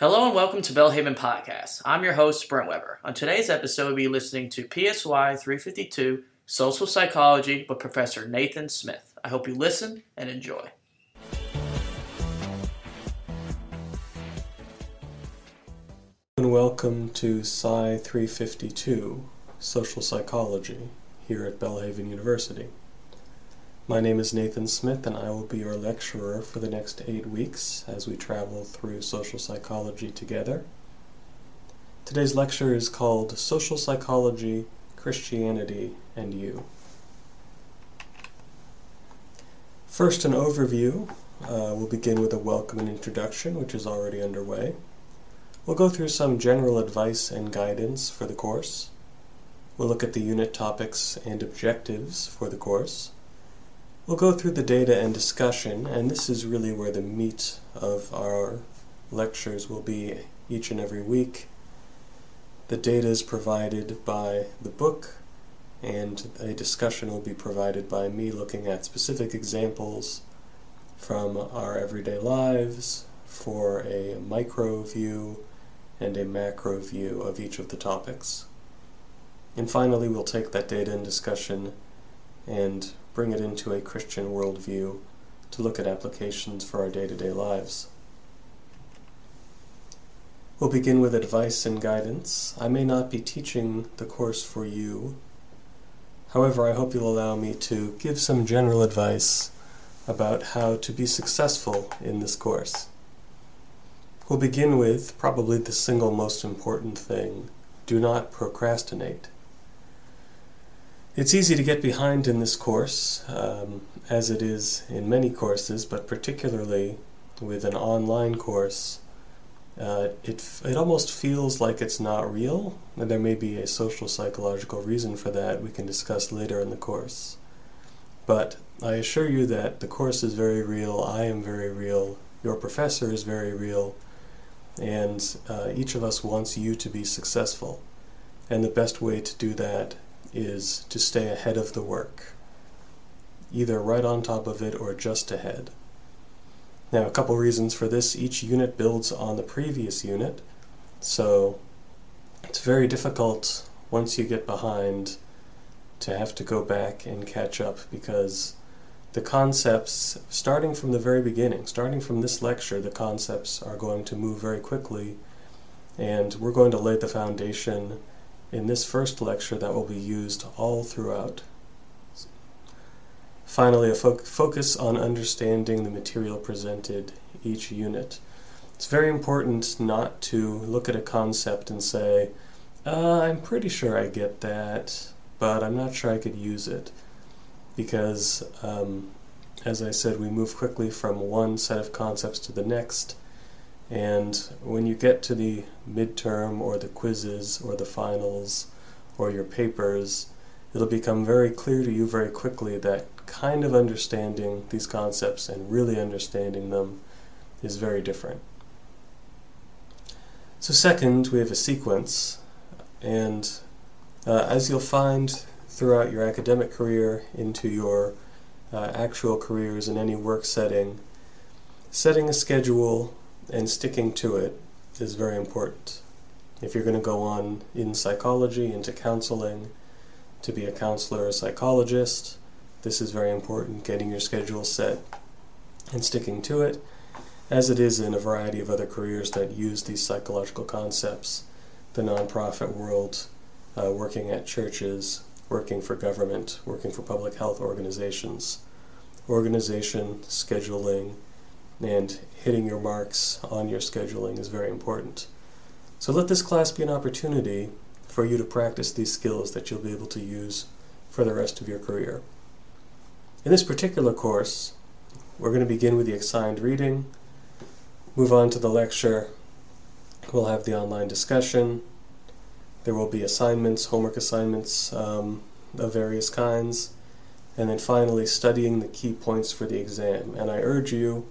Hello and welcome to Belhaven Podcast. I'm your host, Brent Weber. On today's episode, we'll be listening to PSY 352 Social Psychology with Professor Nathan Smith. I hope you listen and enjoy. And welcome to PSY 352 Social Psychology here at Belhaven University. My name is Nathan Smith, and I will be your lecturer for the next eight weeks as we travel through social psychology together. Today's lecture is called Social Psychology, Christianity, and You. First, an overview. Uh, we'll begin with a welcome and introduction, which is already underway. We'll go through some general advice and guidance for the course. We'll look at the unit topics and objectives for the course. We'll go through the data and discussion, and this is really where the meat of our lectures will be each and every week. The data is provided by the book, and a discussion will be provided by me looking at specific examples from our everyday lives for a micro view and a macro view of each of the topics. And finally, we'll take that data and discussion and bring it into a Christian worldview to look at applications for our day to day lives. We'll begin with advice and guidance. I may not be teaching the course for you. However, I hope you'll allow me to give some general advice about how to be successful in this course. We'll begin with probably the single most important thing do not procrastinate. It's easy to get behind in this course, um, as it is in many courses, but particularly with an online course. Uh, it, it almost feels like it's not real, and there may be a social psychological reason for that we can discuss later in the course. But I assure you that the course is very real, I am very real, your professor is very real, and uh, each of us wants you to be successful. And the best way to do that is to stay ahead of the work, either right on top of it or just ahead. Now, a couple reasons for this. Each unit builds on the previous unit, so it's very difficult once you get behind to have to go back and catch up because the concepts, starting from the very beginning, starting from this lecture, the concepts are going to move very quickly, and we're going to lay the foundation in this first lecture that will be used all throughout. Finally, a fo focus on understanding the material presented each unit. It's very important not to look at a concept and say, uh, I'm pretty sure I get that, but I'm not sure I could use it. Because, um, as I said, we move quickly from one set of concepts to the next, and when you get to the midterm or the quizzes or the finals or your papers, it'll become very clear to you very quickly that kind of understanding these concepts and really understanding them is very different. So, second, we have a sequence, and uh, as you'll find throughout your academic career into your uh, actual careers in any work setting, setting a schedule and sticking to it is very important. If you're going to go on in psychology, into counseling, to be a counselor or a psychologist, this is very important, getting your schedule set and sticking to it, as it is in a variety of other careers that use these psychological concepts. The nonprofit world, uh, working at churches, working for government, working for public health organizations. Organization, scheduling, and hitting your marks on your scheduling is very important. So let this class be an opportunity for you to practice these skills that you'll be able to use for the rest of your career. In this particular course, we're going to begin with the assigned reading, move on to the lecture, we'll have the online discussion, there will be assignments, homework assignments um, of various kinds, and then finally studying the key points for the exam. And I urge you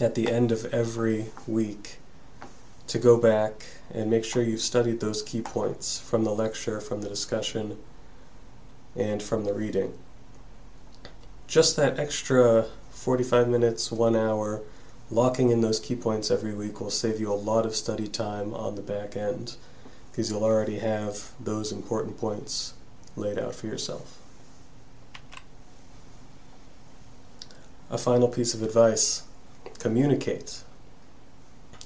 at the end of every week to go back and make sure you've studied those key points from the lecture, from the discussion, and from the reading. Just that extra 45 minutes, one hour, locking in those key points every week will save you a lot of study time on the back end because you'll already have those important points laid out for yourself. A final piece of advice communicate.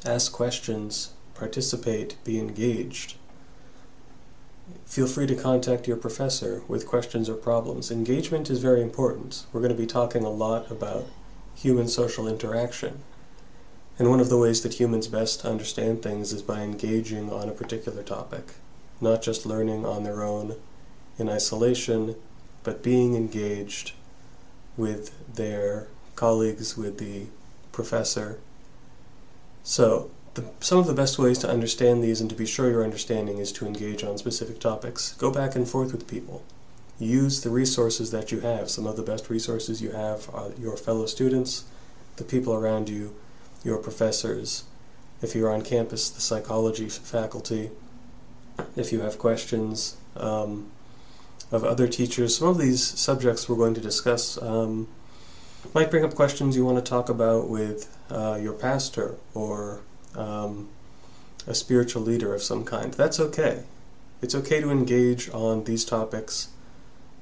Ask questions, participate, be engaged. Feel free to contact your professor with questions or problems. Engagement is very important. We're going to be talking a lot about human social interaction. And one of the ways that humans best understand things is by engaging on a particular topic, not just learning on their own in isolation, but being engaged with their colleagues, with the professor. So, the, some of the best ways to understand these and to be sure you're understanding is to engage on specific topics. Go back and forth with people. Use the resources that you have. Some of the best resources you have are your fellow students, the people around you, your professors. If you're on campus, the psychology faculty. If you have questions um, of other teachers, some of these subjects we're going to discuss um, might bring up questions you want to talk about with uh, your pastor or um, a spiritual leader of some kind. That's okay. It's okay to engage on these topics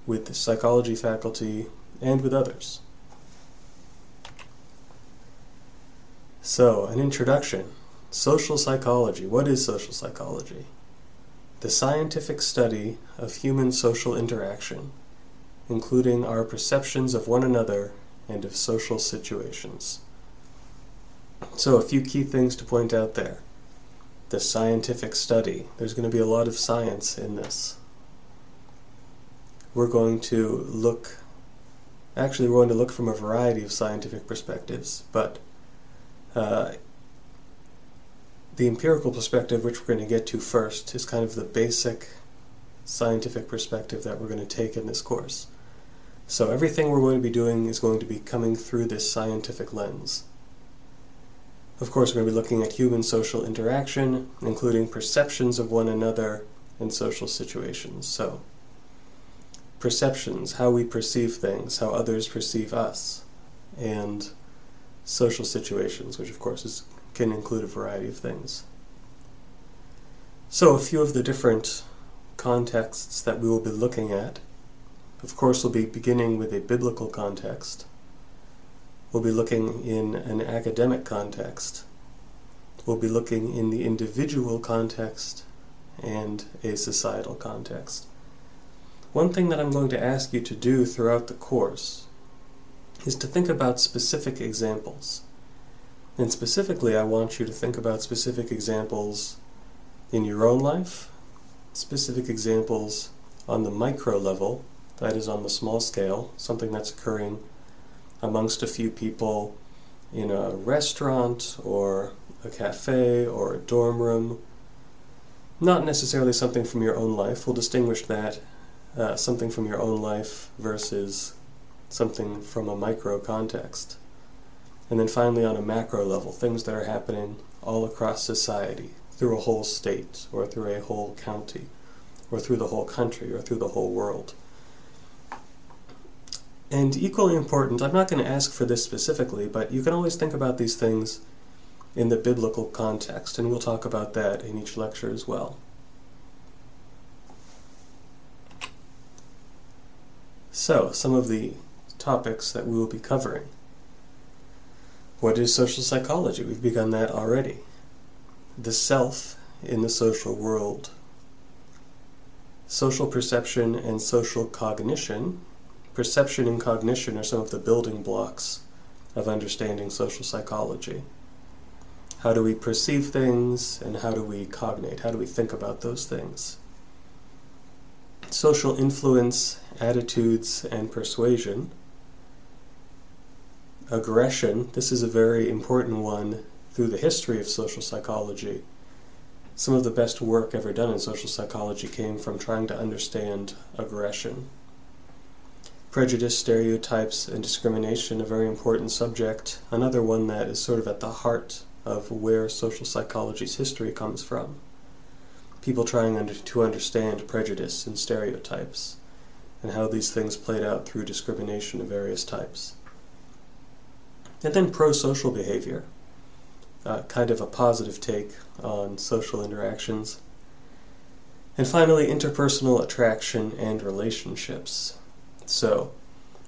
with the psychology faculty and with others. So, an introduction. Social psychology. What is social psychology? The scientific study of human social interaction, including our perceptions of one another and of social situations. So, a few key things to point out there. The scientific study. There's going to be a lot of science in this. We're going to look, actually, we're going to look from a variety of scientific perspectives, but uh, the empirical perspective, which we're going to get to first, is kind of the basic scientific perspective that we're going to take in this course. So everything we're going to be doing is going to be coming through this scientific lens. Of course, we're going to be looking at human social interaction, including perceptions of one another in social situations. So, perceptions, how we perceive things, how others perceive us, and social situations, which of course is, can include a variety of things. So, a few of the different contexts that we will be looking at. Of course, we'll be beginning with a biblical context We'll be looking in an academic context. We'll be looking in the individual context and a societal context. One thing that I'm going to ask you to do throughout the course is to think about specific examples. And specifically, I want you to think about specific examples in your own life, specific examples on the micro level, that is on the small scale, something that's occurring amongst a few people in a restaurant or a cafe or a dorm room. Not necessarily something from your own life. We'll distinguish that uh, something from your own life versus something from a micro context. And then finally, on a macro level, things that are happening all across society, through a whole state, or through a whole county, or through the whole country, or through the whole world. And equally important, I'm not going to ask for this specifically, but you can always think about these things in the biblical context, and we'll talk about that in each lecture as well. So, some of the topics that we will be covering. What is social psychology? We've begun that already. The self in the social world. Social perception and social cognition perception and cognition are some of the building blocks of understanding social psychology. How do we perceive things and how do we cognate? How do we think about those things? Social influence, attitudes, and persuasion. Aggression, this is a very important one through the history of social psychology. Some of the best work ever done in social psychology came from trying to understand aggression prejudice, stereotypes, and discrimination, a very important subject. Another one that is sort of at the heart of where social psychology's history comes from. People trying under, to understand prejudice and stereotypes, and how these things played out through discrimination of various types. And then pro social behavior. uh, kind of a positive take on social interactions. And finally, interpersonal attraction and relationships. So,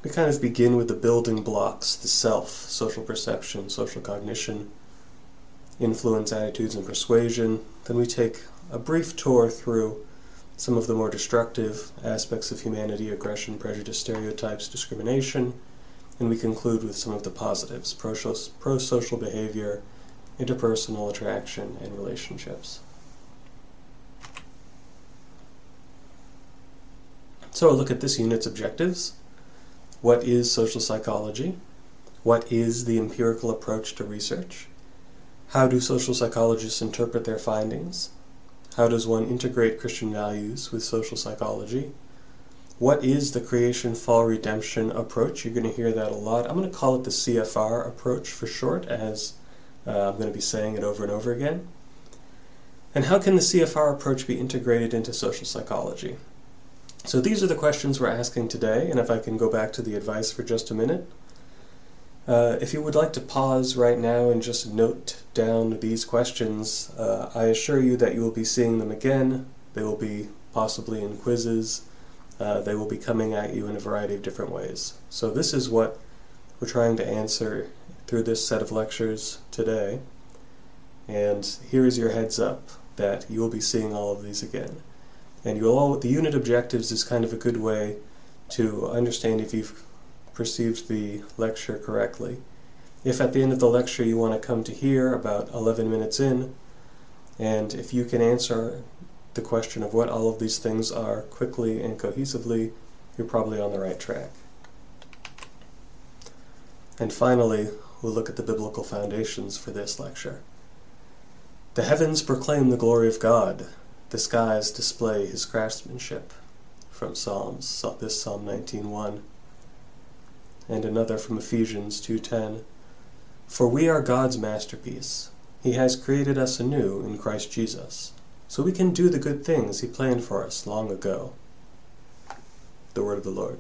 we kind of begin with the building blocks the self, social perception, social cognition, influence, attitudes, and persuasion. Then we take a brief tour through some of the more destructive aspects of humanity aggression, prejudice, stereotypes, discrimination. And we conclude with some of the positives pro social behavior, interpersonal attraction, and relationships. So, look at this unit's objectives. What is social psychology? What is the empirical approach to research? How do social psychologists interpret their findings? How does one integrate Christian values with social psychology? What is the creation, fall, redemption approach? You're going to hear that a lot. I'm going to call it the CFR approach for short, as uh, I'm going to be saying it over and over again. And how can the CFR approach be integrated into social psychology? So these are the questions we're asking today, and if I can go back to the advice for just a minute. Uh, if you would like to pause right now and just note down these questions, uh, I assure you that you will be seeing them again. They will be possibly in quizzes. Uh, they will be coming at you in a variety of different ways. So this is what we're trying to answer through this set of lectures today. And here is your heads up that you will be seeing all of these again. And you'll all, the unit objectives is kind of a good way to understand if you've perceived the lecture correctly. If at the end of the lecture you want to come to here about 11 minutes in, and if you can answer the question of what all of these things are quickly and cohesively, you're probably on the right track. And finally, we'll look at the biblical foundations for this lecture. The heavens proclaim the glory of God, the skies display his craftsmanship. From Psalms, this Psalm 19:1, and another from Ephesians 2:10. For we are God's masterpiece. He has created us anew in Christ Jesus, so we can do the good things he planned for us long ago. The word of the Lord.